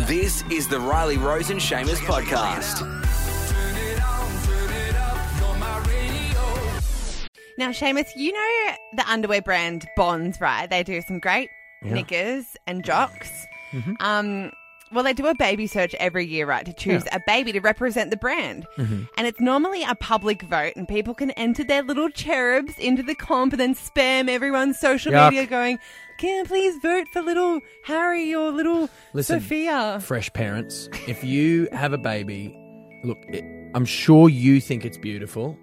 This is the Riley Rose and Seamus podcast. Now, Seamus, you know the underwear brand Bonds, right? They do some great knickers and jocks. Um, well, they do a baby search every year, right, to choose a baby to represent the brand. And it's normally a public vote, and people can enter their little cherubs into the comp and then spam everyone's social Yuck. media going, can please vote for little Harry or little Listen, Sophia? fresh parents, if you have a baby, look, it, I'm sure you think it's beautiful,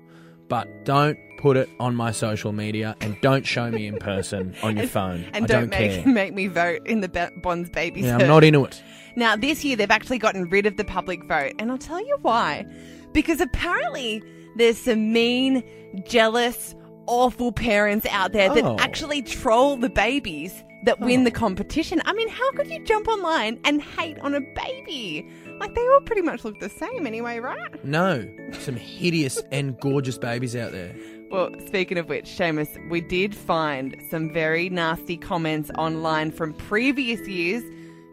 but don't put it on my social media and don't show me in person on your phone. And I don't, don't, make, care. make me vote in the Bonds baby Yeah. I'm not into it. Now, this year they've actually gotten rid of the public vote, and I'll tell you why. Because apparently there's some mean, jealous, awful parents out there that Oh. actually troll the babies that win the competition. I mean, how could you jump online and hate on a baby? Like, they all pretty much look the same anyway, right? No, some hideous and gorgeous babies out there. Well, speaking of which, Seamus, we did find some very nasty comments online from previous years.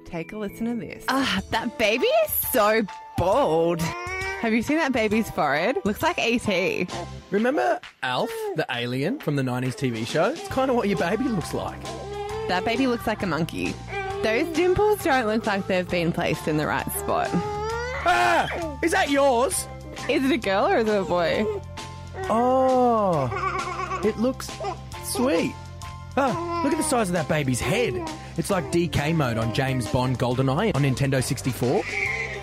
Take a listen to this. Ah, that baby is so bald. Have you seen that baby's forehead? Looks like ET. Remember Alf, the alien from the 90s TV show? It's kind of what your baby looks like. That baby looks like a monkey. Those dimples don't look like they've been placed in the right spot. Ah! Is that yours? Is it a girl or is it a boy? Oh, it looks sweet. Ah, look at the size of that baby's head. It's like DK mode on James Bond GoldenEye on Nintendo 64.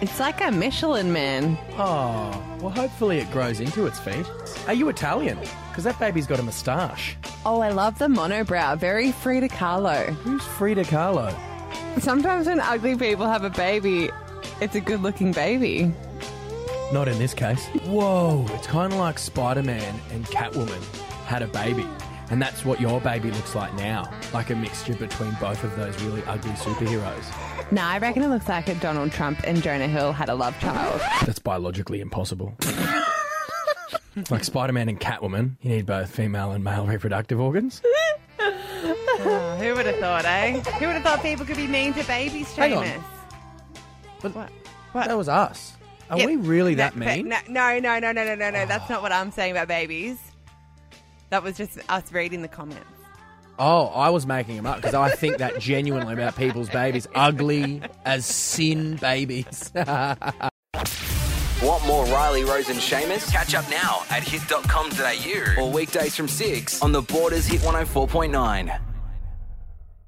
It's like a Michelin man. Oh, well, hopefully it grows into its feet. Are you Italian? Because that baby's got a moustache. Oh, I love the monobrow. Very Frida Kahlo. Who's Frida Kahlo? Sometimes when ugly people have a baby, it's a good looking baby. Not in this case. Whoa, it's kind of like Spider Man and Catwoman had a baby. And that's what your baby looks like now. Like a mixture between both of those really ugly superheroes. No, I reckon it looks like a Donald Trump and Jonah Hill had a love child. That's biologically impossible. like Spider Man and Catwoman, you need both female and male reproductive organs. Oh, who would have thought, eh? Who would have thought people could be mean to babies, Hang on. But What? What? that was us. Are Yep. we really that No, mean? No, no, no, no, no, no, no, no. That's not what I'm saying about babies. That was just us reading the comments. Oh, I was making them up because I think that genuinely about people's babies. Ugly as sin babies. Want more Riley Rose and Seamus? Catch up now at hit.com.au or weekdays from 6 on the Borders Hit 104.9.